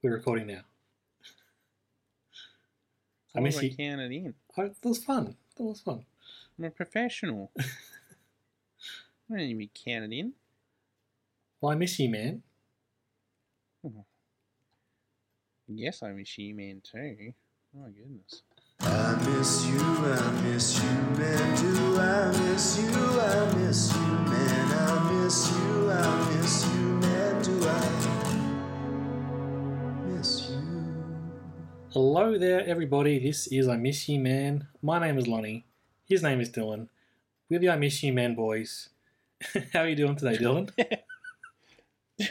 We're recording now. I I miss miss you. I count it in. Oh, that was fun. That was fun. I'm a professional. I don't need to be counted in. Well, I miss you, man. Hmm. Yes, I miss you, man, too. Oh, my goodness. I miss you, I miss you, man. Do I miss you? I miss you, man. I miss you, I miss you, man. Do I Hello there, everybody. This is I Miss You Man. My name is Lonnie. His name is Dylan. We're the I Miss You Man boys. How are you doing today, Dylan?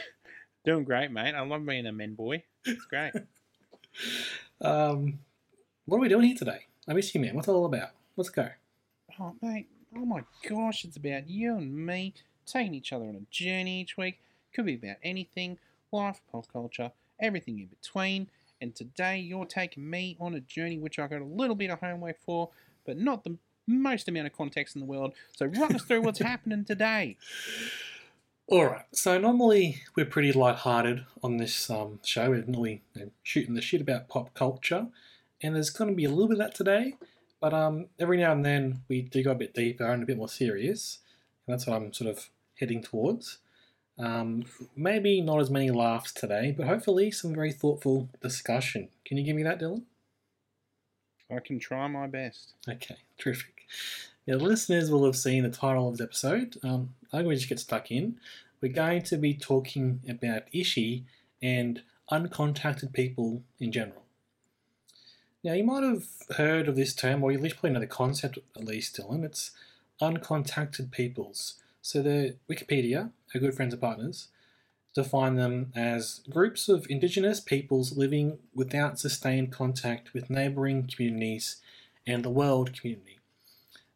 Doing great, mate. I love being a men boy. It's great. um, what are we doing here today? I Miss You Man. What's it all about? Let's go. oh, mate. Oh, my gosh. It's about you and me taking each other on a journey each week. Could be about anything life, pop culture, everything in between. And today you're taking me on a journey which I got a little bit of homework for, but not the most amount of context in the world. So run us through what's happening today. All right. So normally we're pretty light-hearted on this um, show. We're normally you know, shooting the shit about pop culture, and there's going to be a little bit of that today. But um, every now and then we do go a bit deeper and a bit more serious, and that's what I'm sort of heading towards. Um, maybe not as many laughs today, but hopefully some very thoughtful discussion. Can you give me that, Dylan? I can try my best. Okay, terrific. Now, listeners will have seen the title of the episode. Um, I'm going to just get stuck in. We're going to be talking about Ishi and uncontacted people in general. Now, you might have heard of this term, or you at least probably know the concept at least, Dylan. It's uncontacted peoples. So, the Wikipedia, our good friends and partners, define them as groups of indigenous peoples living without sustained contact with neighbouring communities and the world community.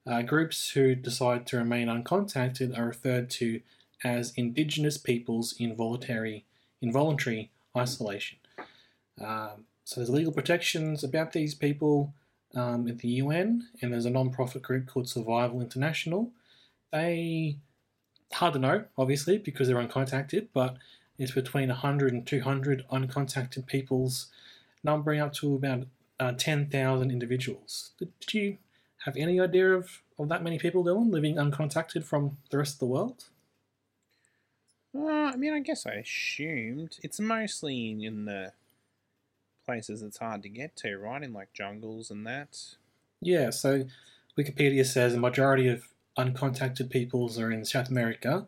Uh, groups who decide to remain uncontacted are referred to as Indigenous peoples in voluntary, involuntary isolation. Um, so there's legal protections about these people um, at the UN, and there's a non-profit group called Survival International. They hard to know, obviously, because they're uncontacted, but it's between 100 and 200 uncontacted peoples, numbering up to about uh, 10,000 individuals. Did you have any idea of, of that many people, Dylan, living uncontacted from the rest of the world? Uh, I mean, I guess I assumed it's mostly in the places it's hard to get to, right? In like jungles and that. Yeah, so Wikipedia says a majority of uncontacted peoples are in South America,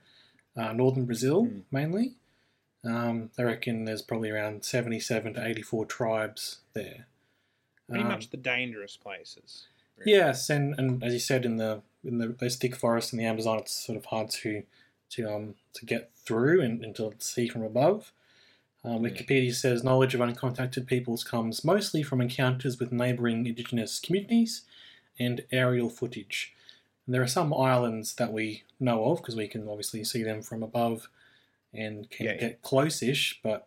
uh, northern Brazil Hmm. mainly. Um, they reckon there's probably around 77 to 84 tribes there. Pretty Um, much the dangerous places. really. Yes, and, and as you said in the in the those thick forests in the Amazon, it's sort of hard to to um to get through and, and to see from above. Um, Yeah. Wikipedia says knowledge of uncontacted peoples comes mostly from encounters with neighbouring indigenous communities and aerial footage. And there are some islands that we know of because we can obviously see them from above and can Yeah, yeah. get close-ish. But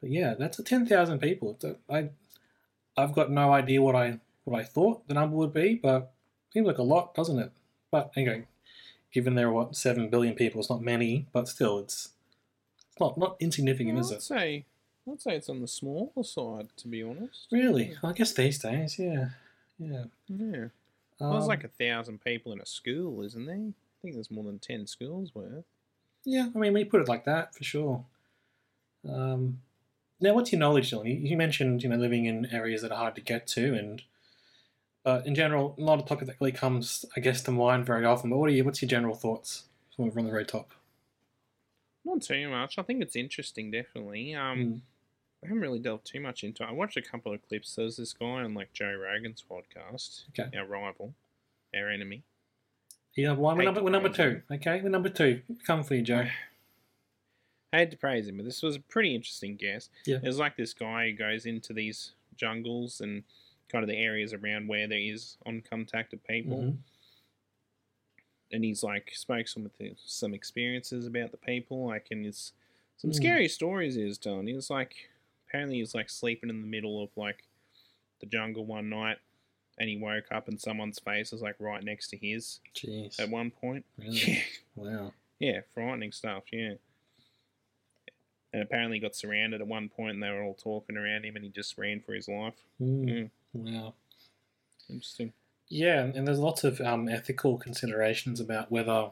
but yeah, that's a ten thousand people. A, I I've got no idea what I what I thought the number would be, but seems like a lot, doesn't it? But anyway, given there are what seven billion people, it's not many, but still, it's it's not not insignificant, Well, is I'd it? say, I'd say it's on the smaller side, to be honest. Really? I guess these days, yeah, yeah. Yeah. Well, there's Um, like a thousand people in a school, isn't there? I think there's more than ten schools worth. Yeah, I mean, when you put it like that, for sure. Um, now, what's your knowledge, Dylan? You, mentioned, you know, living in areas that are hard to get to, and but in general, not a topic that really comes, I guess, to mind very often. But what are you? What's your general thoughts from from the very top? Not too much. I think it's interesting, definitely. Um, Mm. I haven't really delved too much into it. I watched a couple of clips. There's this guy on like Joe Rogan's podcast, Okay. our rival, our enemy. You number one. We're number, we're number two. Okay, we're number two. Come for you, Joe. I had to praise him, but this was a pretty interesting guest. Yeah. It was like this guy who goes into these jungles and kind of the areas around where there is uncontacted people, Mhm. and he's like spoke some with the, some experiences about the people, like and it's some Mm. scary stories he was telling. He was like apparently he was like sleeping in the middle of like the jungle one night, and he woke up and someone's face was like right next to his Jeez. at one point. Really? Wow. Yeah, frightening stuff. Yeah. And apparently he got surrounded at one point, and they were all talking around him, and he just ran for his life. Mm. Mm. Wow. Interesting. Yeah, and there's lots of um, ethical considerations about whether,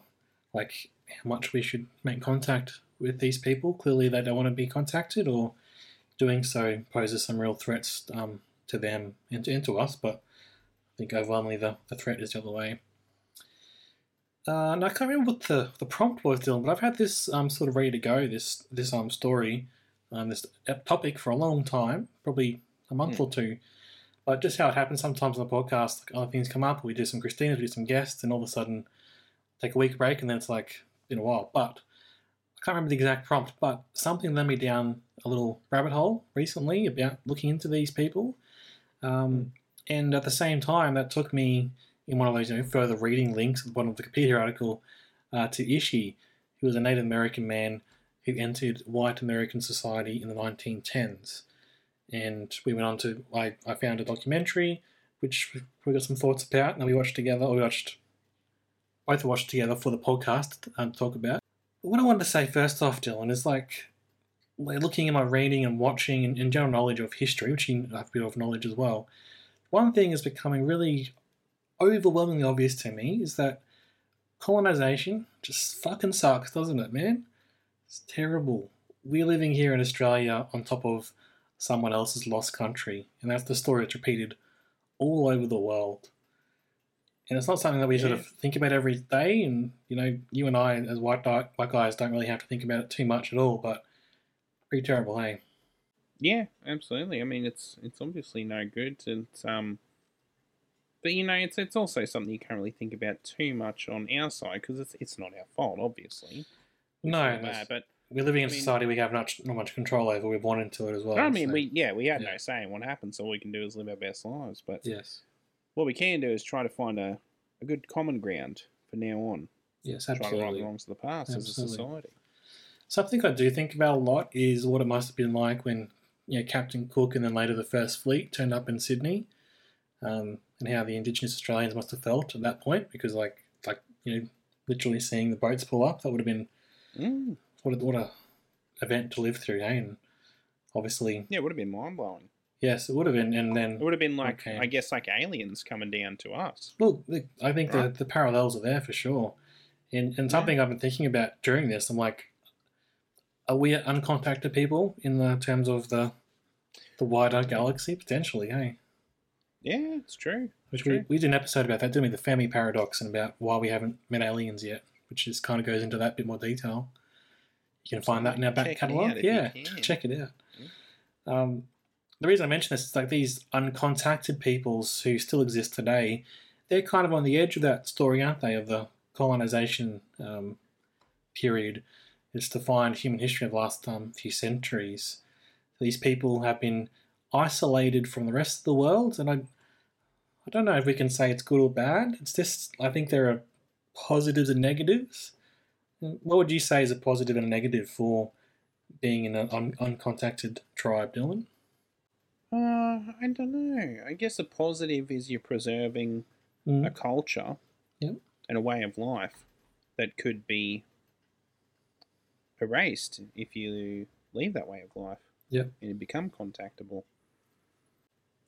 like, how much we should make contact with these people. Clearly, they don't want to be contacted, or doing so poses some real threats um, to them and to, and to us. But I think overwhelmingly the, the threat is the other way. Uh, and I can't remember what the, the prompt was, Dylan, but I've had this um, sort of ready to go. This this um story, um, this topic for a long time, probably a month Hmm. or two. But just how it happens sometimes on the podcast, like other things come up. We do some Christina, we do some guests, and all of a sudden take a week break, and then it's like been a while. But can't remember the exact prompt, but something led me down a little rabbit hole recently about looking into these people. Um, and at the same time, that took me in one of those you know, further reading links at the bottom of the Wikipedia article uh, to Ishi, who was a Native American man who entered white American society in the 1910s. And we went on to, I, I found a documentary which we got some thoughts about, and we watched together, or we watched, both watched together for the podcast um, to talk about. What I wanted to say first off, Dylan, is like, like looking at my reading and watching and, and general knowledge of history, which you have a bit of knowledge as well. One thing is becoming really overwhelmingly obvious to me is that colonization just fucking sucks, doesn't it, man? It's terrible. We're living here in Australia on top of someone else's lost country, and that's the story that's repeated all over the world. And it's not something that we sort of think about every day. And you know, you and I, as white di- white guys, don't really have to think about it too much at all. But pretty terrible, hey? Yeah, absolutely. I mean, it's it's obviously no good. It's um, but you know, it's it's also something you can't really think about too much on our side because it's it's not our fault, obviously. We No, bad, but We're living in a I mean- society we have not not much control over. We're born into it as well. I mean, so- we yeah, we had yeah. no say in what happens. All we can do is live our best lives. But yes, what we can do is try to find a, a good common ground for now on. yes, absolutely. Try to right absolutely. the wrongs of the past as a society. Something I do think about a lot is what it must have been like when you know Captain Cook and then later the First Fleet turned up in Sydney, um, and how the Indigenous Australians must have felt at that point because like like you know literally seeing the boats pull up that would have been Mm. what a, what a event to live through, hey? And obviously, Yeah, it would have been mind blowing. Yes, it would have been. And then It would have been like Okay. I guess like aliens coming down to us. Well, the- I think the, Right. the parallels are there for sure. And, and something I've been thinking about during this, I'm like, are we uncontacted people in the terms of the the wider galaxy? Potentially, hey? Yeah, it's true. Which True. we, we did an episode about that, didn't we? The Fermi paradox and about why we haven't met aliens yet, which is kind of goes into that bit more detail. You can find that in our back catalogue. out if you Yeah, check it out. Um, the reason I mention this is like these uncontacted peoples who still exist today. They're kind of on the edge of that story, aren't they? Of the colonization um, period, It's to find human history of the last um, few centuries. These people have been isolated from the rest of the world, and I, I don't know if we can say it's good or bad. It's just I think there are positives and negatives. What would you say is a positive and a negative for being in an un- uncontacted tribe, Dylan? Uh, I don't know. I guess a positive is you're preserving Mm. a culture Yep. and a way of life that could be erased if you leave that way of life and you become contactable.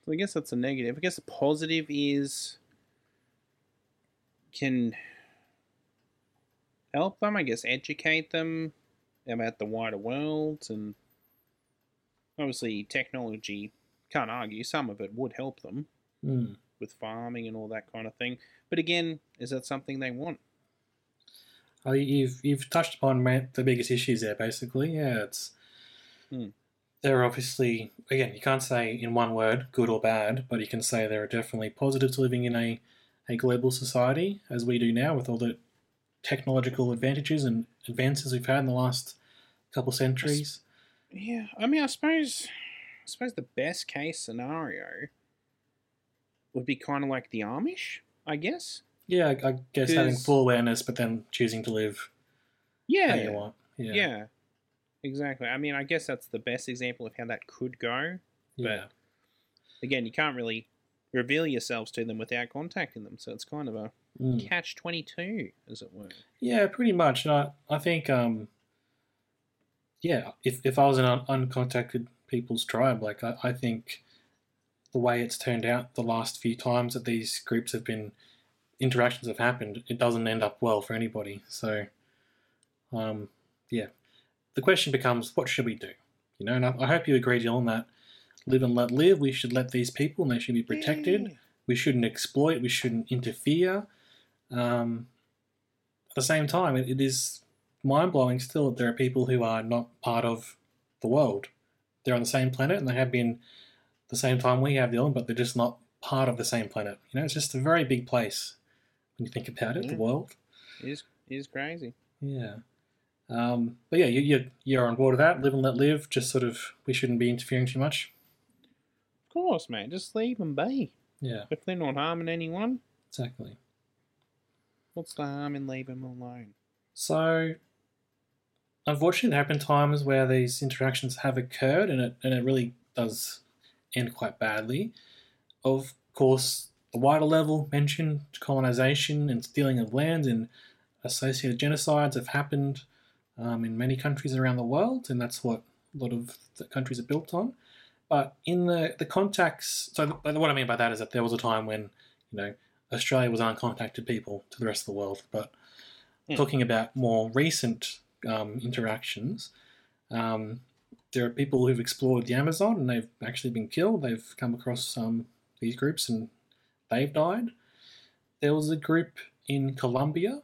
So I guess that's a negative. I guess a positive is can help them, I guess educate them about the wider world and obviously technology can't argue some of it would help them Mm. with farming and all that kind of thing. But again, is that something they want? Oh, you've you've touched upon the biggest issues there. Basically, yeah, it's Hmm. there are obviously again you can't say in one word good or bad, but you can say there are definitely positives to living in a a global society as we do now with all the technological advantages and advances we've had in the last couple centuries. Yeah, I mean, I suppose, suppose the best case scenario would be kind of like the Amish, I guess. Yeah, I, I guess having full awareness, but then choosing to live Yeah, how you want. Yeah. yeah, exactly. I mean, I guess that's the best example of how that could go. yeah. Again, you can't really reveal yourselves to them without contacting them, so it's kind of a Mm. catch twenty two, as it were. Yeah, pretty much. And I, I think, um, yeah, if, if I was an un- uncontacted people's tribe, like I, I think the way it's turned out the last few times that these groups have been interactions have happened, it doesn't end up well for anybody. So, um, yeah, the question becomes, what should we do? You know, and I, I hope you agree, Dylan, that live and let live. We should let these people, and they should be protected Yeah. we shouldn't exploit, we shouldn't interfere. Um, at the same time, it, it is mind blowing still that there are people who are not part of the world. They're on the same planet and they have been the same time we have, Dylan, but they're just not part of the same planet. You know, it's just a very big place when you think about it, the world. It is it is crazy. Yeah. Um, but yeah, you, you're, you're on board with that. Live and let live. Just sort of, we shouldn't be interfering too much. Of course, man. Just leave them be. Yeah, If they're not harming anyone, exactly. what's the harm in leaving them alone? So, unfortunately, there have been times where these interactions have occurred, and it and it really does end quite badly. Of course, the wider level mentioned colonization and stealing of land and associated genocides have happened um, in many countries around the world, and that's what a lot of the countries are built on. But in the the contacts, so what I mean by that is that there was a time when you know Australia was uncontacted people to the rest of the world, but Hmm. talking about more recent um, interactions, um, there are people who've explored the Amazon and they've actually been killed. They've come across um, these groups and they've died. There was a group in Colombia.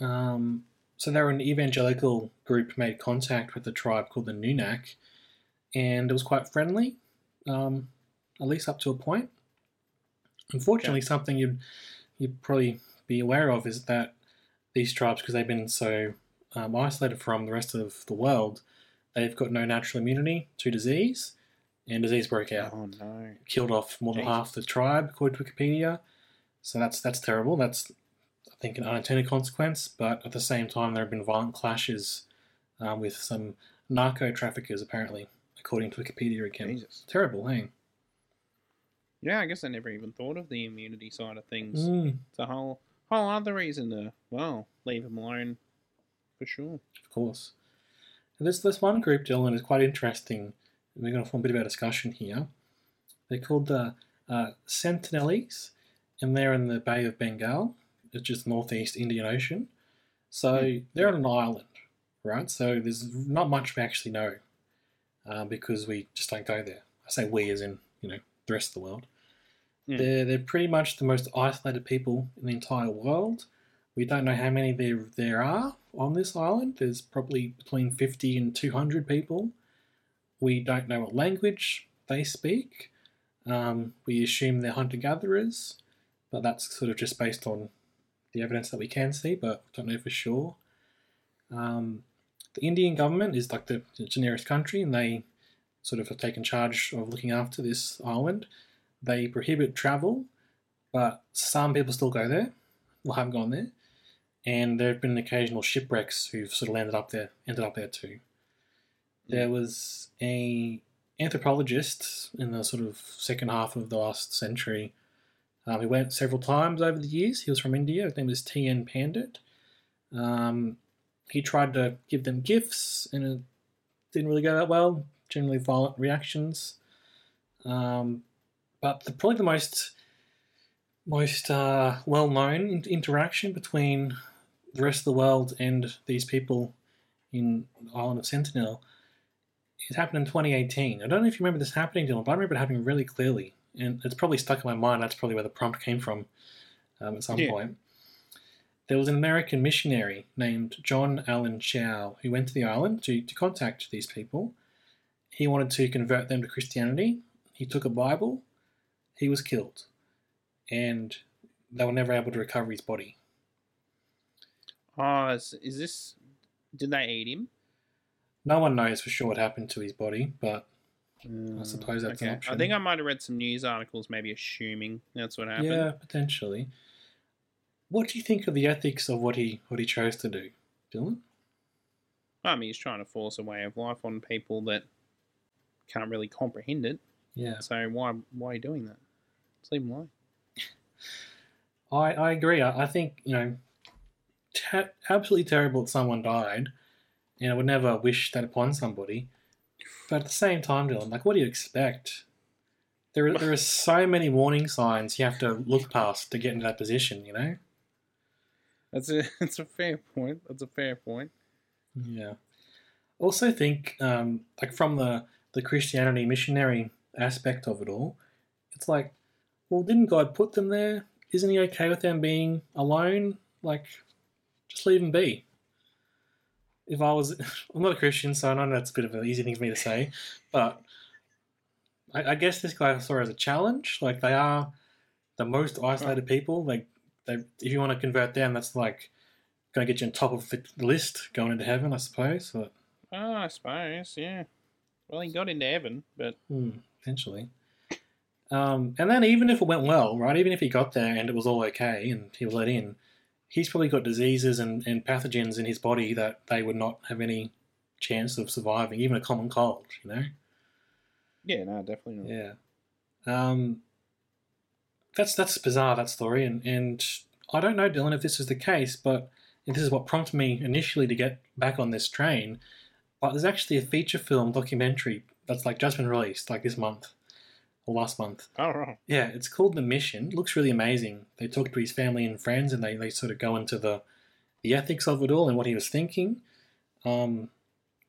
Um, so they were an evangelical group made contact with a tribe called the Nukak, and it was quite friendly, um, at least up to a point. Unfortunately, something you'd you'd probably be aware of is that these tribes, because they've been so um, isolated from the rest of the world, they've got no natural immunity to disease, and disease broke out, Oh no. killed off more than half the tribe, according to Wikipedia. So that's that's terrible. That's I think an unintended consequence, but at the same time, there have been violent clashes um, with some narco traffickers, apparently, according to Wikipedia again. Jesus. Terrible, hey? Yeah, I guess I never even thought of the immunity side of things. Mm, It's a whole whole other reason to well leave them alone, for sure. of course. And this this one group, Dylan, is quite interesting. We're going to form a bit of a discussion here. They're called the uh, Sentinelese, and they're in the Bay of Bengal, which is northeast Indian Ocean. So they're on an island, right? So there's not much we actually know uh, because we just don't go there. I say we as in you know the rest of the world. Hmm. They're they're pretty much the most isolated people in the entire world. We don't know how many there there are on this island. There's probably between fifty and two hundred people. We don't know what language they speak. Um, we assume they're hunter gatherers, but that's sort of just based on the evidence that we can see, but don't know for sure. Um, the Indian government is like the, the nearest country, and they sort of have taken charge of looking after this island. They prohibit travel, but some people still go there, or have gone there, and there have been occasional shipwrecks who've sort of landed up there, ended up there too. There was a anthropologist in the sort of second half of the last century. Um, he went several times over the years. He was from India. His name was T.N. Pandit. Um, he tried to give them gifts, and it didn't really go that well. Generally, violent reactions. Um, but the, probably the most most uh, well known interaction between the rest of the world and these people in the island of Sentinel it happened in 2018. I don't know if you remember this happening, Dylan, but I remember it happening really clearly, and it's probably stuck in my mind. That's probably where the prompt came from um, at some Yeah. point. There was an American missionary named John Allen Chau who went to the island to, to contact these people. He wanted to convert them to Christianity. He took a Bible. He was killed, and they were never able to recover his body. Oh, is, is this? Did they eat him? No one knows for sure what happened to his body, but Mm, suppose that's an option. I think I might have read some news articles, maybe assuming that's what happened. yeah, potentially. What do you think of the ethics of what he what he chose to do, Dylan? I mean, he's trying to force a way of life on people that can't really comprehend it. Yeah, So why why are you doing that? Just leave him alone. I, I agree. I, I think you know, te- absolutely terrible that someone died, and I would never wish that upon somebody. But at the same time, Dylan, like, what do you expect? There, are, there are so many warning signs you have to look past to get into that position. You know. That's a that's a fair point. That's a fair point. Yeah. Also think, um, like from the the Christianity missionary aspect of it all, it's like, well, didn't God put them there? Isn't He okay with them being alone? Like, just leave them be. If I was, I'm not a Christian, so I know that's a bit of an easy thing for me to say, but I, I guess this guy saw it as a challenge. Like they are the most isolated people. Like, they, if you want to convert them, that's like going to get you on top of the list going into heaven, I suppose. But Oh, I suppose, yeah. Well, he got into heaven, but hmm, potentially. Um, and then even if it went well, right? Even if he got there and it was all okay and he was let in, he's probably got diseases and, and pathogens in his body that they would not have any chance of surviving, even a common cold, you know? yeah, no, definitely not. Yeah. Um, that's that's bizarre that story, and and I don't know, Dylan, if this is the case, but this is what prompted me initially to get back on this train. But there's actually a feature film documentary that's like just been released, like this month or last month. Oh, right. Yeah, it's called The Mission. It looks really amazing. They talk to his family and friends, and they, they sort of go into the the ethics of it all and what he was thinking. Um,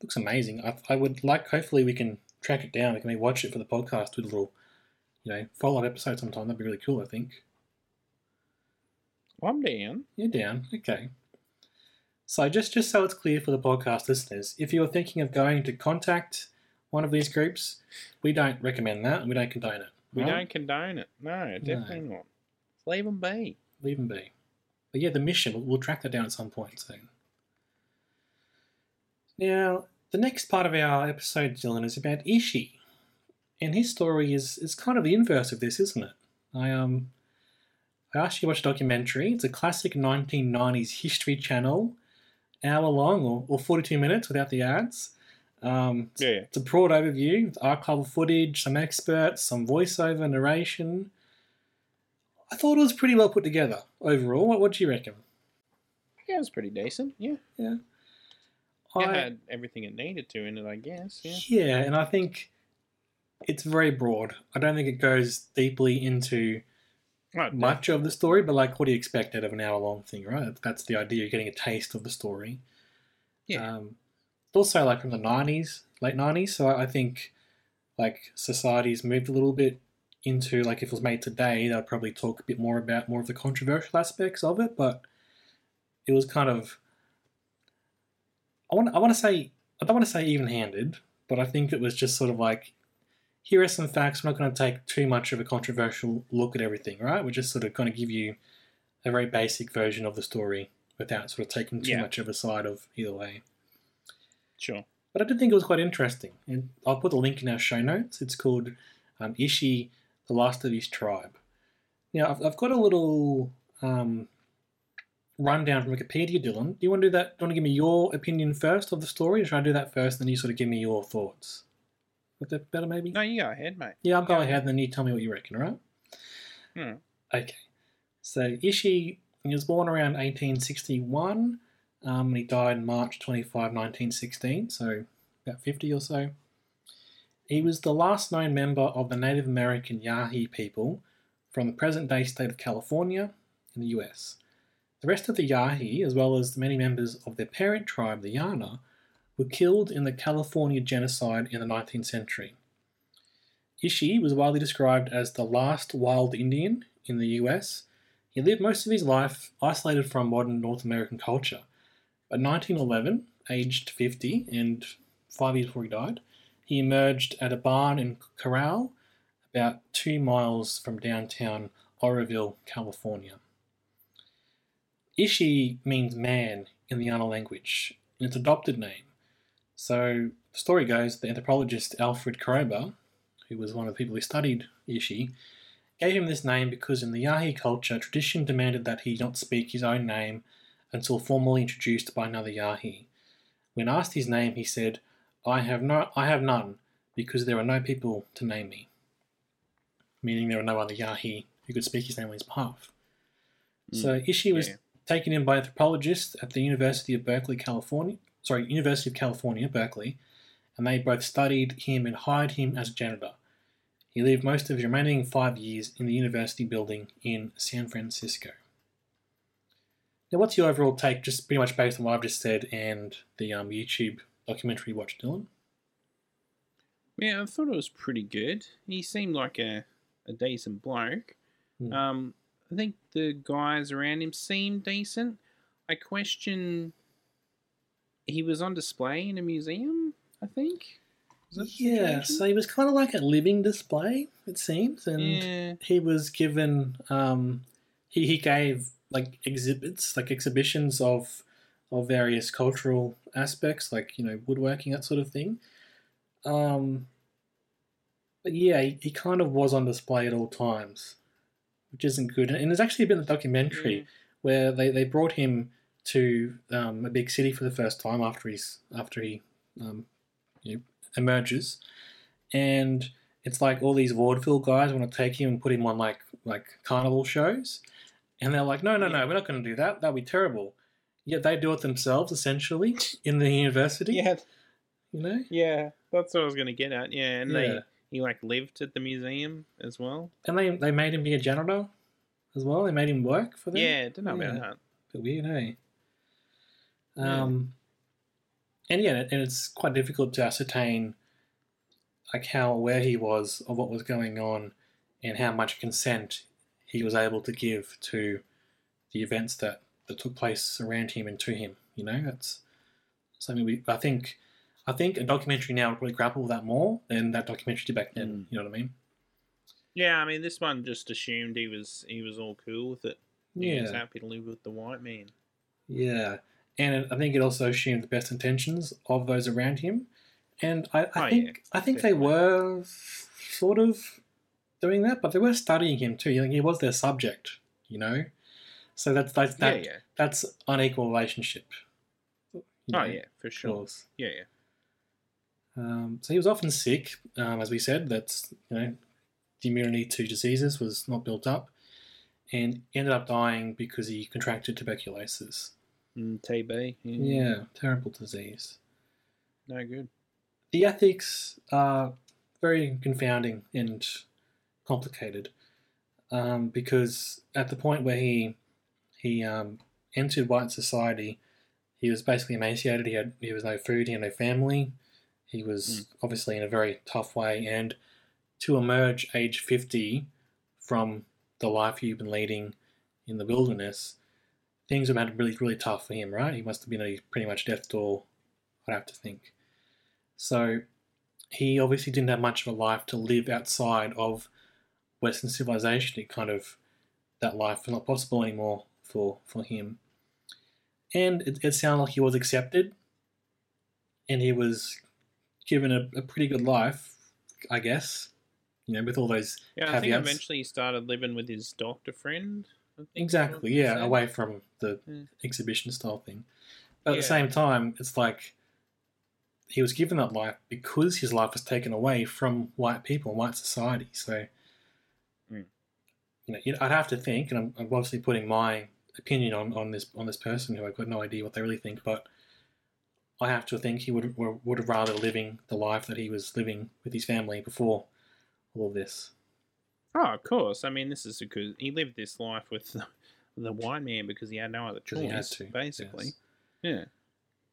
looks amazing. I, I would like. Hopefully, we can track it down. We can maybe watch it for the podcast with a little, you know, follow up episode sometime. That'd be really cool. I think. I'm down. You're down. Okay. So just just so it's clear for the podcast listeners, if you're thinking of going to contact one of these groups, we don't recommend that we don't condone it. We Right? don't condone it. No, definitely not. Leave them be. leave them be. But yeah, the mission, we'll, we'll track that down at some point soon. Now, the next part of our episode, Dylan, is about Ishi. And his story is, is kind of the inverse of this, isn't it? I um I asked you to watch a documentary. It's a classic 1990s History Channel, hour long or, or 42 minutes without the ads. Um, it's, Yeah, yeah. it's a broad overview with archival footage, some experts, some voiceover narration. I thought it was pretty well put together overall. What, what do you reckon? Yeah, it was pretty decent. Yeah. It I, had everything it needed to in it, I guess. Yeah. yeah, and I think it's very broad. I don't think it goes deeply into Oh, much of the story, but like, what do you expect out of an hour long thing, right? That's the idea. You're getting a taste of the story. Yeah. Um, also, like from the '90s, late '90s. So I think like society's moved a little bit into like if it was made today, they'd probably talk a bit more about more of the controversial aspects of it. But it was kind of I want I want to say I don't want to say even handed, but I think it was just sort of like here are some facts. We're not going to take too much of a controversial look at everything, right? We're just sort of going to give you a very basic version of the story without sort of taking too Yeah. much of a side of either way. Sure. But I did think it was quite interesting, and I'll put the link in our show notes. It's called um, Ishi, the Last of His Tribe. Now, I've, I've got a little um, rundown from Wikipedia, Dylan. Do you want to do that? Do you want to give me your opinion first of the story, or should I do that first, and then you sort of give me your thoughts? Would that better, maybe? No, you go ahead, mate. Yeah, I'll go Yeah. ahead, and then you tell me what you reckon, all right? Hmm. Okay. So Ishi he was born around 1861, um, and he died March 25, 1916, so about 50 or so. He was the last known member of the Native American Yahi people from the present day state of California in the US. The rest of the Yahi, as well as many members of their parent tribe, the Yana, were killed in the California genocide in the 19th century. Ishi was widely described as the last wild Indian in the US. He lived most of his life isolated from modern North American culture. By 1911, aged 50 and five years before he died, he emerged at a barn in Corral, about two miles from downtown Oroville, California. Ishi means man in the Yana language, in its adopted name. So the story goes the anthropologist Alfred Kroeber, who was one of the people who studied Ishi, gave him this name because in the Yahi culture, tradition demanded that he not speak his own name until formally introduced by another Yahi. When asked his name, he said, I have, no, I have none, because there are no people to name me. Meaning there are no other Yahi who could speak his name on his behalf. Mm, so Ishi was yeah. taken in by anthropologists at the University of Berkeley, California. Sorry, University of California, Berkeley, and they both studied him and hired him as a janitor. He lived most of his remaining five years in the university building in San Francisco. Now, what's your overall take, just pretty much based on what I've just said and the um, YouTube documentary you watched, Dylan? Yeah, I thought it was pretty good. He seemed like a, a decent bloke. Hmm. Um, I think the guys around him seemed decent. I question. He was on display in a museum, I think. Was that the Yeah, so he was kind of like a living display, it seems, and Yeah. he was given um, he he gave like exhibits, like exhibitions of of various cultural aspects, like you know woodworking that sort of thing. Um, but yeah, he, he kind of was on display at all times, which isn't good. And there's actually been a bit in the documentary Mm. where they, they brought him to um, a big city for the first time after he's after he um, you know, emerges, and it's like all these vaudeville guys want to take him and put him on like like carnival shows, and they're like, no, no, no, we're not going to do that. That'd be terrible. Yet they do it themselves essentially in the university. Yeah, you know. yeah, that's what I was going to get at. Yeah, and Yeah. they he like lived at the museum as well. And they they made him be a janitor as well. They made him work for them. Yeah, don't know Yeah. about that. Bit weird, hey? Yeah. Um, and yeah, and it's quite difficult to ascertain like how aware he was of what was going on and how much consent he was able to give to the events that, that took place around him and to him. You know, that's something we I think I think a documentary now would really grapple with that more than that documentary did back then. Mm. You know what I mean? Yeah, I mean, this one just assumed he was he was all cool with it. He was Yeah. happy to live with the white man. Yeah, and I think it also assumed the best intentions of those around him, and I, I Oh, think yeah, I think they were sort of doing that, but they were studying him too. Like, he was their subject, you know. So that's that's that, yeah, yeah. that's unequal relationship. you Oh know, yeah, for sure. Yeah, yeah. Um, so he was often sick, um, as we said. That's you know, the immunity to diseases was not built up, and ended up dying because he contracted tuberculosis. Mm, TB. Yeah, terrible disease. No good. the ethics are very confounding and complicated um, because at the point where he he um, entered white society, he was basically emaciated. He had he was no food. He had no family. He was obviously in a very tough way, and to emerge age fifty from the life he'd been leading in the wilderness, things have been really really tough for him. Right? He must have been a pretty much death door. I'd have to think. So he obviously didn't have much of a life to live outside of Western civilization. It kind of that life was not possible anymore for for him. And it, it sounded like he was accepted, and he was given a, a pretty good life, I guess. You know, with all those Yeah, I think eventually he started living with his doctor friend. Exactly, yeah, away from the Yeah. exhibition style thing. But at the same time, it's like he was given that life because his life was taken away from white people white society. So. You know, I'd have to think, and I'm, I'm obviously putting my opinion on, on this on this person who I've got no idea what they really think, but I have to think he would would have rather living the life that he was living with his family before all of this. Oh, of course. I mean, this is because he lived this life with the, the white man because he had no other 'Cause he had choice, to, basically. yes. Yeah.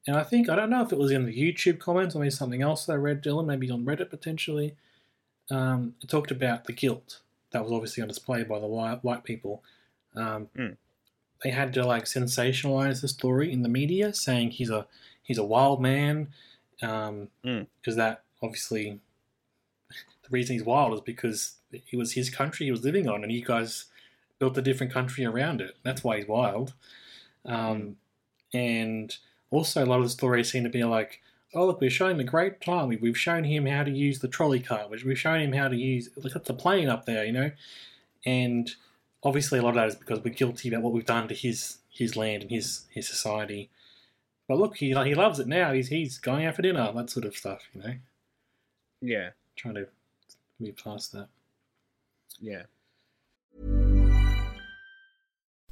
And I think I don't know if it was in the YouTube comments or maybe something else that I read, Dylan, maybe on Reddit potentially. Um, it talked about the guilt that was obviously on display by the white, white people. Um, Mm. They had to like sensationalize the story in the media, saying he's a he's a wild man, because Mm. that obviously the reason he's wild is because it was his country he was living on, and you guys built a different country around it. That's why he's wild. Um, And also, a lot of the stories seem to be like, oh look, we're showing him a great time. We- We've shown him how to use the trolley car. which We've shown him how to use look at the plane up there, you know, and obviously a lot of that is because we're guilty about what we've done to his his land and his his society. But look, he he loves it now. He's he's going out for dinner, that sort of stuff, you know. Yeah, Trying to move past that. yeah.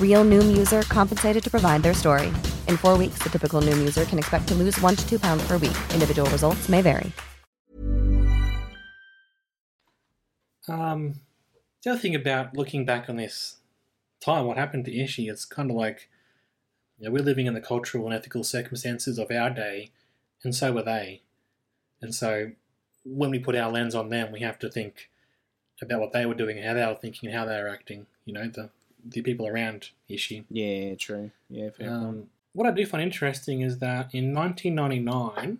Real Noom user compensated to provide their story. In four weeks, the typical Noom user can expect to lose one to two pounds per week. Individual results may vary. Um, the other thing about looking back on this time, what happened to Ishi, it's kind of like you know, we're living in the cultural and ethical circumstances of our day, and so were they. And so when we put our lens on them, we have to think about what they were doing, how they were thinking, how they were acting. You know, the the people around Ishi. Yeah, true. Yeah. Um, what I do find interesting is that in 1999,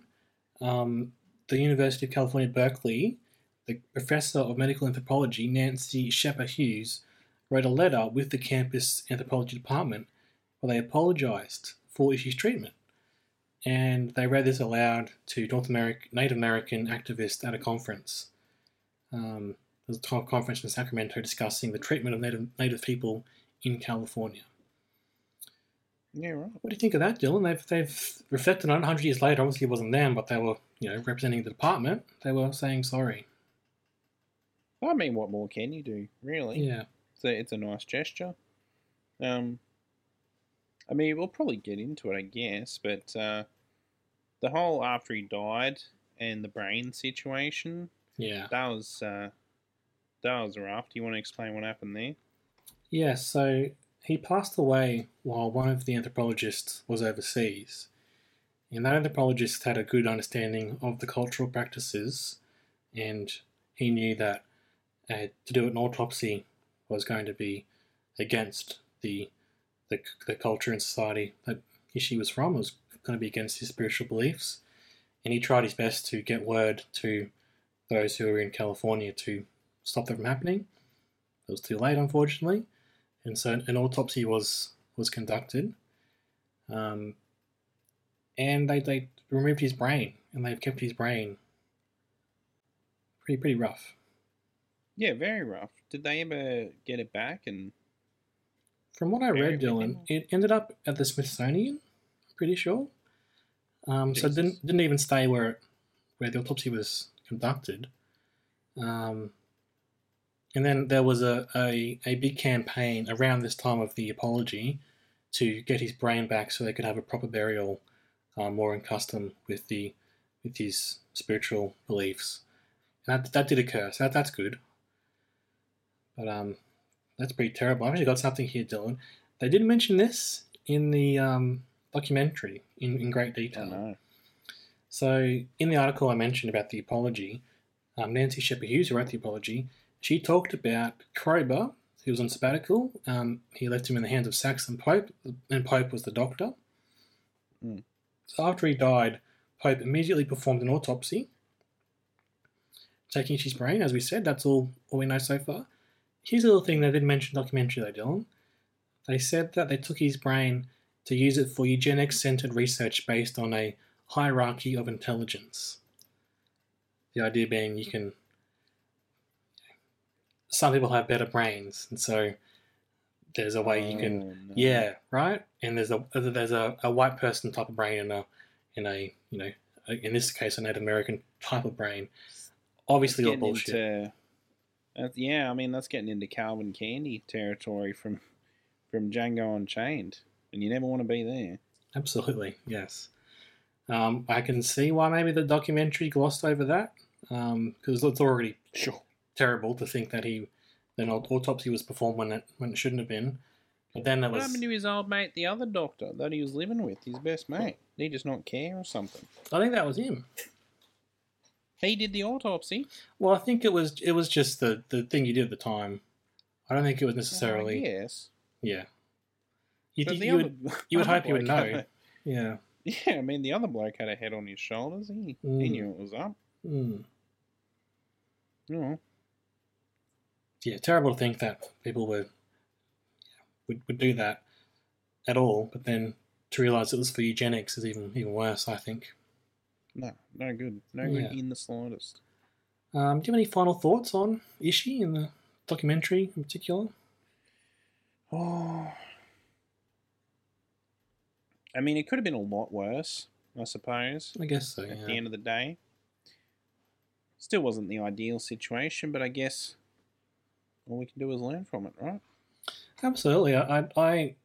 um, the University of California, Berkeley, the professor of medical anthropology, Nancy Scheper-Hughes, wrote a letter with the campus anthropology department where they apologized for Ishi's treatment. And they read this aloud to North American, Native American activists at a conference. Um, there was a conference in Sacramento discussing the treatment of Native, Native people in California. Yeah, right. What do you think of that, Dylan? They've they've reflected on it 100 years later. Obviously, it wasn't them, but they were, you know, representing the department. They were saying sorry. I mean, what more can you do, really? Yeah. So it's a nice gesture. Um, I mean, we'll probably get into it, I guess, but uh, the whole after he died and the brain situation, Yeah. that was uh, was. Do you want to explain what happened there? Yeah, so he passed away while one of the anthropologists was overseas. And that anthropologist had a good understanding of the cultural practices, and he knew that uh, to do an autopsy was going to be against the, the the culture and society that Ishi was from. It was going to be against his spiritual beliefs, and he tried his best to get word to those who were in California to stop that from happening. It was too late, unfortunately, and so an autopsy was was conducted, um, and they they removed his brain, and they've kept his brain pretty pretty rough. Yeah, very rough. Did they ever get it back? And From what I read, Dylan, it ended up at the Smithsonian. I'm pretty sure. Um, so it didn't didn't even stay where where the autopsy was conducted. Um, and then there was a, a, a big campaign around this time of the apology to get his brain back so they could have a proper burial, um, more in custom with the with his spiritual beliefs. And that that did occur, so that, that's good. But um, that's pretty terrible. I've actually got something here, Dylan. They didn't mention this in the um, documentary in, in great detail. don't know. So, in the article I mentioned about the apology, um, Nancy Scheper-Hughes, who wrote the apology, she talked about Kroeber, who was on sabbatical. Um, he left him in the hands of Saxon Pope, and Pope was the doctor. Hmm. So, after he died, Pope immediately performed an autopsy, taking his brain, as we said. That's all, all we know so far. Here's a little thing they didn't mention in the documentary, though, Dylan. They said that they took his brain to use it for eugenics centered research based on a hierarchy of intelligence. The idea being you can. Some people have better brains, and so there's a way you can. Oh, no. Yeah, right. And there's a there's a, a white person type of brain and a in a you know in this case a Native American type of brain. Obviously, all bullshit. into That's, yeah, I mean that's getting into Calvin Candie territory from from Django Unchained, and you never want to be there. Absolutely, yes. Um, I can see why maybe the documentary glossed over that because it's already Sure. Terrible to think that he an autopsy was performed when it when it shouldn't have been. But then What was happened to his old mate, the other doctor that he was living with, his best mate? Did he just not care or something? I think that was him. He did the autopsy. Well, I think it was it was just the the thing you did at the time. I don't think it was necessarily Yes. yeah. You, you, would you would hope you would know. a- yeah. Yeah, I mean the other bloke had a head on his shoulders. He he Mm. knew it was up. Mm. Oh, yeah, terrible to think that people would would, would do that at all, but then to realise it was for eugenics is even even worse. I think. no, no good, no Yeah. good in the slightest. Um, do you have any final thoughts on Ishi and the documentary in particular? Oh, I mean, it could have been a lot worse, I suppose. I guess so. At Yeah. the end of the day, still wasn't the ideal situation, but I guess all we can do is learn from it, right? Absolutely. I, I,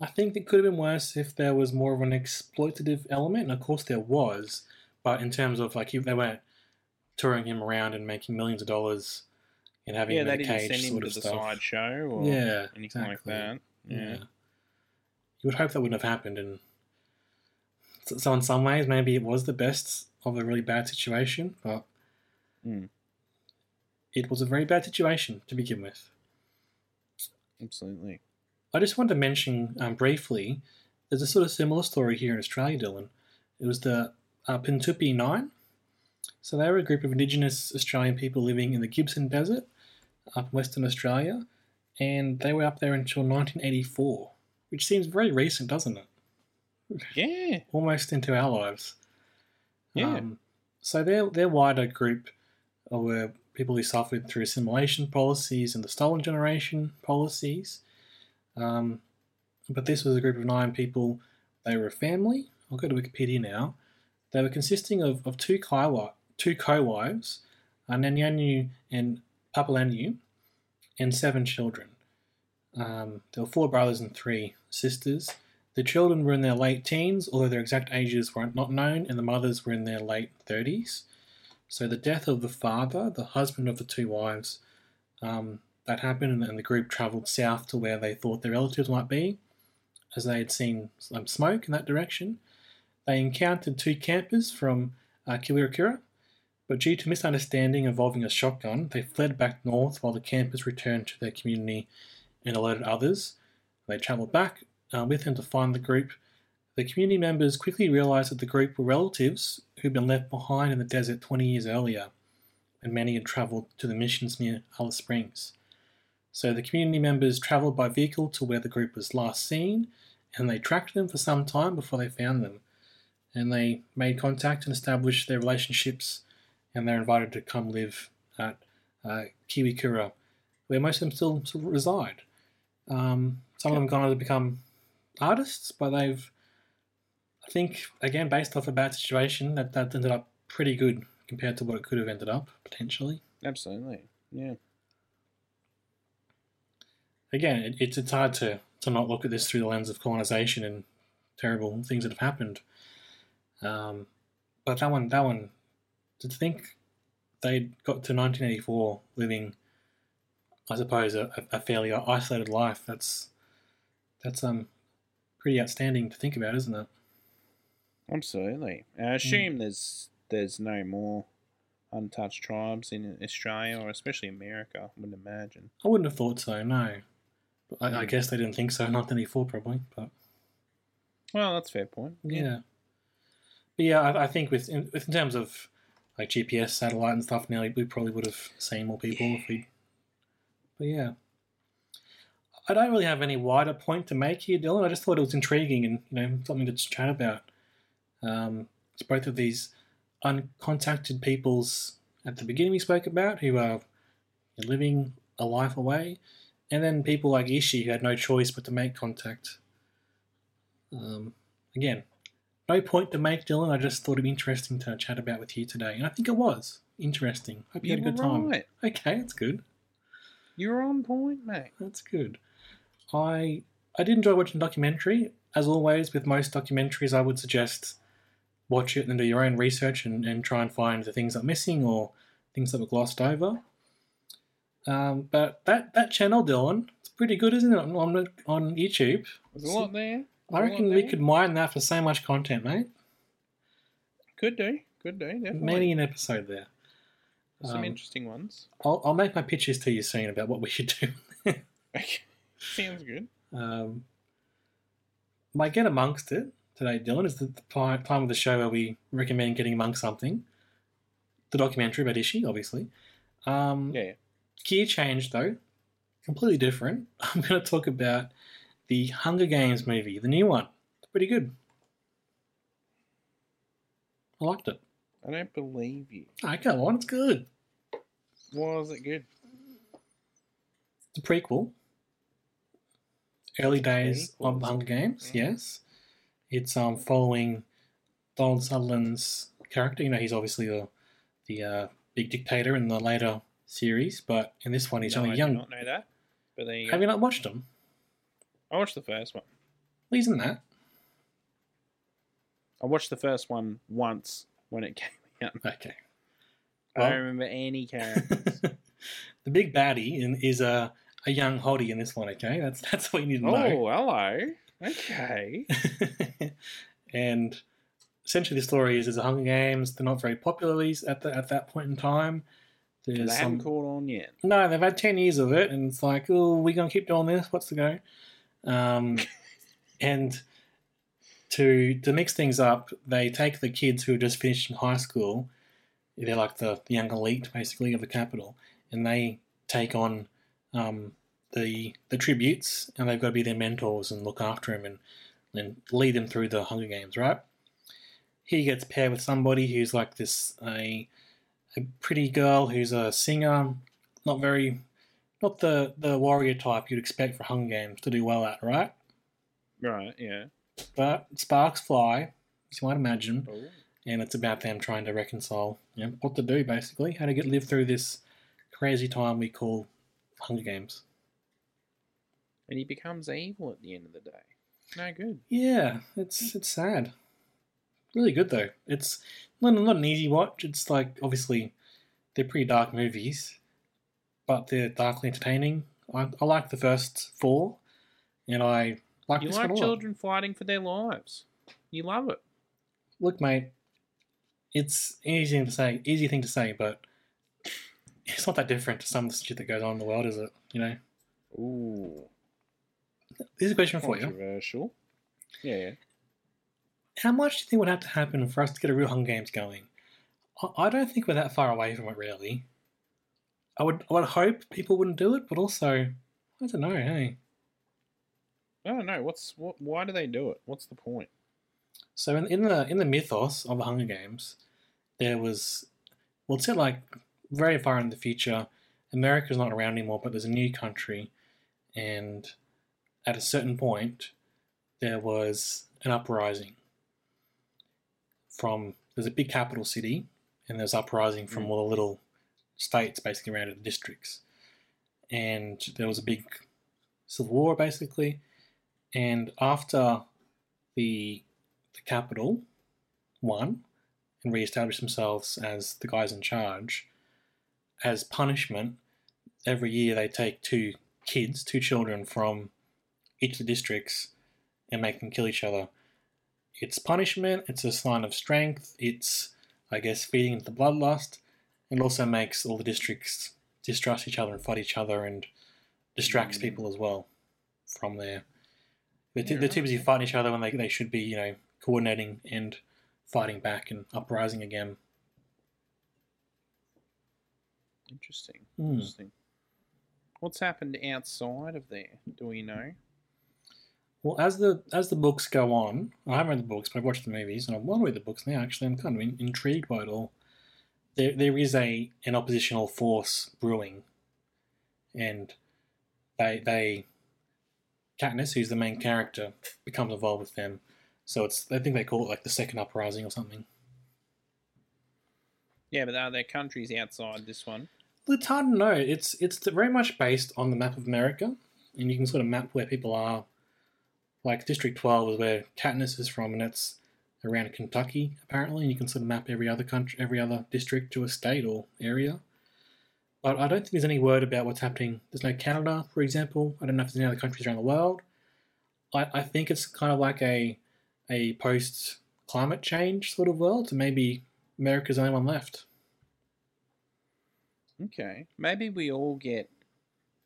I, think it could have been worse if there was more of an exploitative element, and of course there was. But in terms of like, if they weren't touring him around and making millions of dollars and having yeah, him in a cage sort of the stuff. sideshow or Yeah, anything like exactly. that. Yeah. You would hope that wouldn't have happened, and so, so in some ways, maybe it was the best of a really bad situation, but Mm. It was a very bad situation to begin with. absolutely. I just wanted to mention um, briefly, there's a sort of similar story here in Australia, Dylan. It was the uh, Pintupi Nine. So they were a group of Indigenous Australian people living in the Gibson Desert up in Western Australia, and they were up there until 1984, which seems very recent, doesn't it? Yeah, Almost into our lives. Yeah. Um, so their their wider group were people who suffered through assimilation policies and the stolen generation policies. Um, but this was a group of nine people. They were a family. I'll go to Wikipedia now. They were consisting of, of two, co- two co-wives, uh, Nanyanu and Papalanu, and seven children. Um, there were four brothers and three sisters. The children were in their late teens, although their exact ages were not known, and the mothers were in their late 30s. So the death of the father, the husband of the two wives, um, that happened, and the group travelled south to where they thought their relatives might be, as they had seen smoke in that direction. They encountered two campers from uh, Kiwirrkurra, but due to misunderstanding involving a shotgun, they fled back north while the campers returned to their community and alerted others. They travelled back uh, with them to find the group. The community members quickly realised that the group were relatives who'd been left behind in the desert 20 years earlier, and many had travelled to the missions near Alice Springs. So the community members travelled by vehicle to where the group was last seen, and they tracked them for some time before they found them. And they made contact and established their relationships, and they're invited to come live at uh, Kiwikura, where most of them still reside. Um, some of them have gone on to become artists, but they've, I think, again, based off a bad situation, that, that ended up pretty good compared to what it could have ended up, potentially. absolutely. Yeah, Again, it, it's, it's hard to, to not look at this through the lens of colonization and terrible things that have happened. Um, but that one, that one, to think they got to 1984 living, I suppose, a, a fairly isolated life. That's that's um pretty outstanding to think about, isn't it? Absolutely. I assume there's there's no more untouched tribes in Australia or especially America. I wouldn't imagine. I wouldn't have thought so. No, but I, I Mm. guess they didn't think so Not in 1984, probably. But Well, that's a fair point. yeah, but yeah, I, I think with in, with in terms of like GPS satellite and stuff now, we probably would have seen more people if we. But yeah, I don't really have any wider point to make here, Dylan. I just thought it was intriguing and you know something to chat about. Um, it's both of these uncontacted peoples at the beginning we spoke about who are living a life away, and then people like Ishi who had no choice but to make contact. Um, again, no point to make, Dylan. I just thought it'd be interesting to chat about with you today, and I think it was. Interesting. Hope you, You had a good time. right. Okay, that's good. You're on point, mate. That's good. I I did enjoy watching the documentary. As always, with most documentaries, I would suggest watch it and do your own research and, and try and find the things that are missing or things that were glossed over. Um, but that, that channel, Dylan, it's pretty good, isn't it, on, on, on YouTube? There's a lot there. I There's a reckon lot we could mine that for so much content, mate. Could do. Could do. Definitely. Many an episode there. Some um, interesting ones. I'll, I'll make my pitches to you soon about what we should do. Okay. Sounds good. Um, my get amongst it today, Dylan, is the time of the show where we recommend getting amongst something. The documentary about Ishi, obviously. Um, Yeah. Gear change, though, completely different. I'm going to talk about the Hunger Games movie, the new one. It's pretty good. I liked it. I don't believe you. I go on, it's good. Why was it good? It's a prequel. Early days of the Hunger Games, Yeah. yes. It's um following Donald Sutherland's character. You know, he's obviously the the uh, big dictator in the later series, but in this one, he's no, only I young. do not know that. But there you. Have you not watched him? I watched the first one. He's in that. I watched the first one once when it came out. Okay. I don't remember any characters. the big baddie in, is a a young hottie in this one. Okay, that's that's what you need to know. oh, hello. Okay. and essentially, the story is there's a Hunger Games. They're not very popular at the, at that point in time. they There's haven't some, caught on yet. no, they've had ten years of it, and it's like, oh, we're gonna keep doing this? What's the go? Um, and to to mix things up, they take the kids who are just finishing high school. They're like the, the young elite, basically, of the capital, and they take on um, the the tributes, and they've got to be their mentors and look after them and and lead him through the Hunger Games, right? He gets paired with somebody who's like this a a pretty girl who's a singer, not very, not the the warrior type you'd expect for Hunger Games to do well at, right? Right, yeah. But sparks fly, as you might imagine, Oh. and it's about them trying to reconcile, you know, what to do basically, how to get live through this crazy time we call Hunger Games. And he becomes evil at the end of the day. No good. Yeah, it's it's sad. Really good though. It's not not an easy watch. It's like obviously they're pretty dark movies, but they're darkly entertaining. I, I like the first four, and I like You like one a lot. children fighting for their lives. You love it. Look, mate, it's easy to say, easy thing to say, but it's not that different to some of the shit that goes on in the world, is it? You know. Ooh. Here's a question for you: Controversial. Yeah, yeah. How much do you think would have to happen for us to get a real Hunger Games going? I- I don't think we're that far away from it, really. I would, I would hope people wouldn't do it, but also, I don't know. Hey, I don't know. What's what? Why do they do it? What's the point? so in, in the in the mythos of the Hunger Games, there was, well, it's set like very far in the future. America's not around anymore, but there's a new country, and at a certain point, there was an uprising from there's a big capital city, and there's uprising from Mm. all the little states basically around it, the districts, and there was a big civil war basically, and after the the capital won and re-established themselves as the guys in charge, as punishment, every year they take two kids, two children from each of the districts and make them kill each other. It's punishment, it's a sign of strength, it's, I guess, feeding into the bloodlust, and also makes all the districts distrust each other and fight each other and distracts Mm. people as well from there. They're, too, Yeah, they're too busy fighting each other when they, they should be, you know, coordinating and fighting back and uprising again. Interesting. Hmm. Interesting. What's happened outside of there? Do we know? Well, as the as the books go on, I haven't read the books, but I've watched the movies, and I want to read the books now. Actually, I'm kind of in, intrigued by it all. There, there is a an oppositional force brewing, and they they Katniss, who's the main character, becomes involved with them. So it's I think they call it like the second uprising or something. Yeah, but are there countries outside this one? Well, it's hard to know. It's it's very much based on the map of America, and you can sort of map where people are. Like District Twelve is where Katniss is from, and it's around Kentucky apparently, and you can sort of map every other country, every other district to a state or area. But I don't think there's any word about what's happening. There's no Canada, for example. I don't know if there's any other countries around the world. I, I think it's kind of like a a post climate change sort of world, so maybe America's the only one left. Okay. Maybe we all get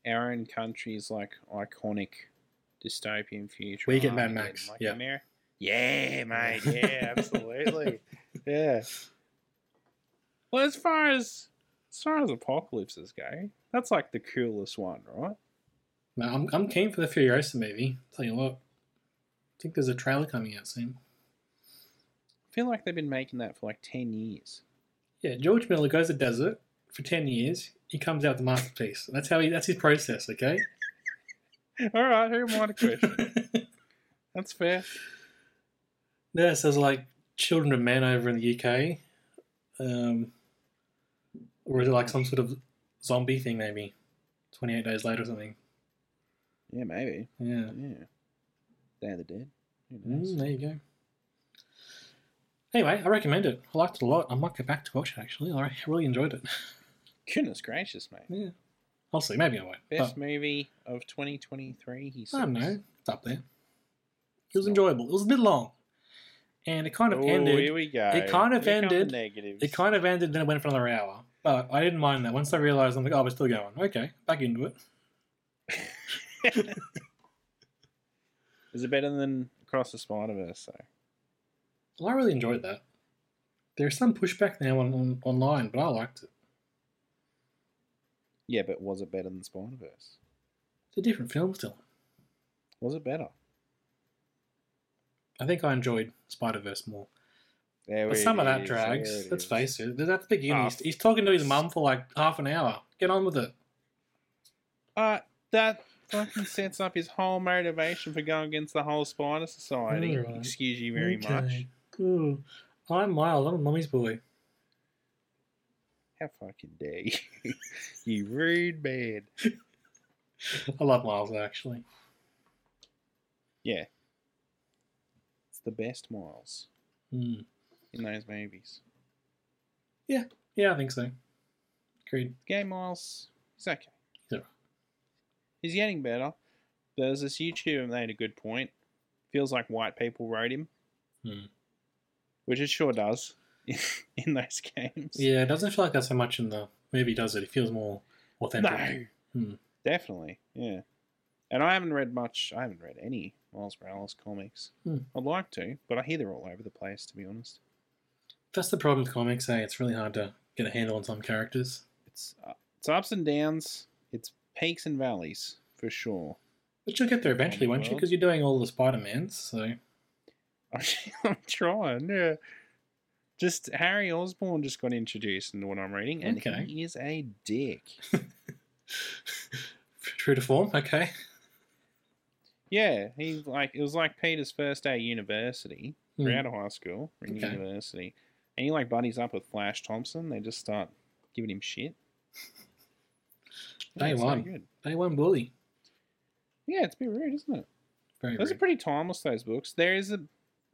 our own countries like iconic dystopian future. We get Mad Max, Like yeah. Ameri- yeah, mate. Yeah, absolutely. yeah. Well, as far as as far as apocalypses go, that's like the coolest one, right? No, I'm, I'm keen for the Furiosa movie. Tell you what, I think there's a trailer coming out soon. I feel like they've been making that for like ten years. Yeah, George Miller goes to the desert for ten years. He comes out with a masterpiece. That's how he. That's his process. Okay. All right, who am I to question? That's fair. yeah, so there's like Children of Men over in the UK, um, or is it like some sort of zombie thing? Maybe twenty eight days later or something. Yeah, maybe. Yeah. Yeah. Day of the Dead. Mm, there you go. Anyway, I recommend it. I liked it a lot. I might go back to watch it actually. I really enjoyed it. Goodness gracious, mate. Yeah. I'll see. Maybe I won't. Best But movie of 2023, he says. I don't know. It's up there. It was enjoyable. It was a bit long, and it kind of Oh, ended. here we go. It kind of Here ended. It kind of ended, then it went for another hour. But I didn't mind that. Once I realised, I'm like, oh, we're still going. Okay, back into it. Is it better than Across the Spider Verse, though? Well, I really enjoyed that. There's some pushback now on, on online, but I liked it. Yeah, but was it better than Spider Verse? It's a different film still. Was it better? I think I enjoyed Spider Verse more. There But some of that is, drags. Let's is. face it. That's the beginning. Ah, he's, he's talking to his mum for like half an hour. Get on with it. Uh, that fucking sets up his whole motivation for going against the whole Spider Society. Alright. Excuse you very much. Okay. Ooh. I'm Miles. I'm a mummy's boy. How fucking day. you? you rude man. I love Miles actually. Yeah. It's the best Miles Hmm. in those movies. Yeah, yeah, I think so. Agreed. Gay Miles, he's okay. He's alright. He's getting better. There's this YouTuber made a good point. Feels like white people wrote him, Hmm. which it sure does in those games. Yeah, it doesn't feel like that so much in the movie, does it? It feels more authentic. No. Hmm. Definitely, yeah. And I haven't read much. I haven't read any Miles Morales comics. Hmm. I'd like to, but I hear they're all over the place. To be honest, That's the problem with comics, eh? It's really hard to get a handle on some characters. it's uh, it's ups and downs. It's peaks and valleys for sure. But you'll get there eventually, won't you? Because you're doing all the Spider-Mans, so... I'm trying. Yeah. Just Harry Osborn just got introduced into what I'm reading, and Okay. he is a dick. True to form, okay. yeah, he like it was like Peter's first day at university. Hmm. We're out of high school, we're in Okay. university, and he like buddies up with Flash Thompson. They just start giving him shit. Day it's no one. Day one bully. Yeah, it's a bit rude, isn't it? Very Those are pretty timeless. Those books. There is a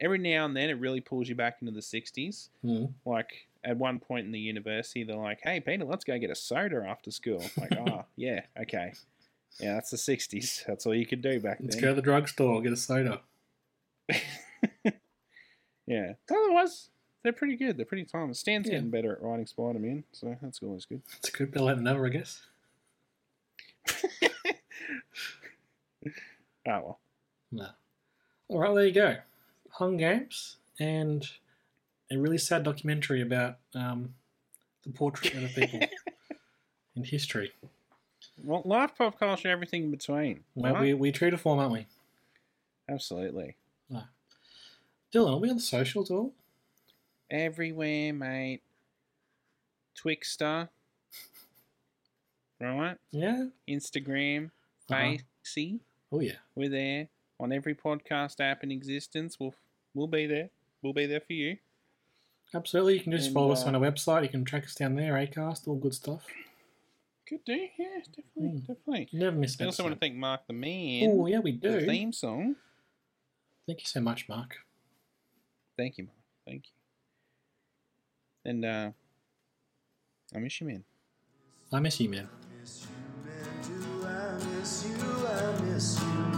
every now and then it really pulls you back into the '60s. Hmm. like at one point in the university they're like hey peter let's go get a soda after school like oh yeah okay yeah that's the 60s that's all you could do back Let's then go to the drugstore, get a soda. yeah otherwise they're pretty good they're pretty timeless stan's Yeah. getting better at writing spider-man so that's always good It's a good late than never, I guess. oh well No. All right, there you go. Hung Games and a really sad documentary about um, the portrait of people in history. well life pop culture everything in between Well, right? we, we true to form, aren't we? absolutely Dylan, are we on the socials at all? everywhere mate twixter right Yeah. instagram Uh-huh. facey Oh, yeah. We're there on every podcast app in existence. We'll we'll be there. We'll be there for you. Absolutely. You can just And, follow us uh, on our website. You can track us down there, Acast, all good stuff. Could do, yeah, definitely, Mm. definitely. You never miss an I also want to thank Mark the Man. Oh, yeah, we for the do. theme song. Thank you so much, Mark. Thank you, Mark. Thank you. And uh, I miss you, man. I miss you, man. Do I miss you? I miss you,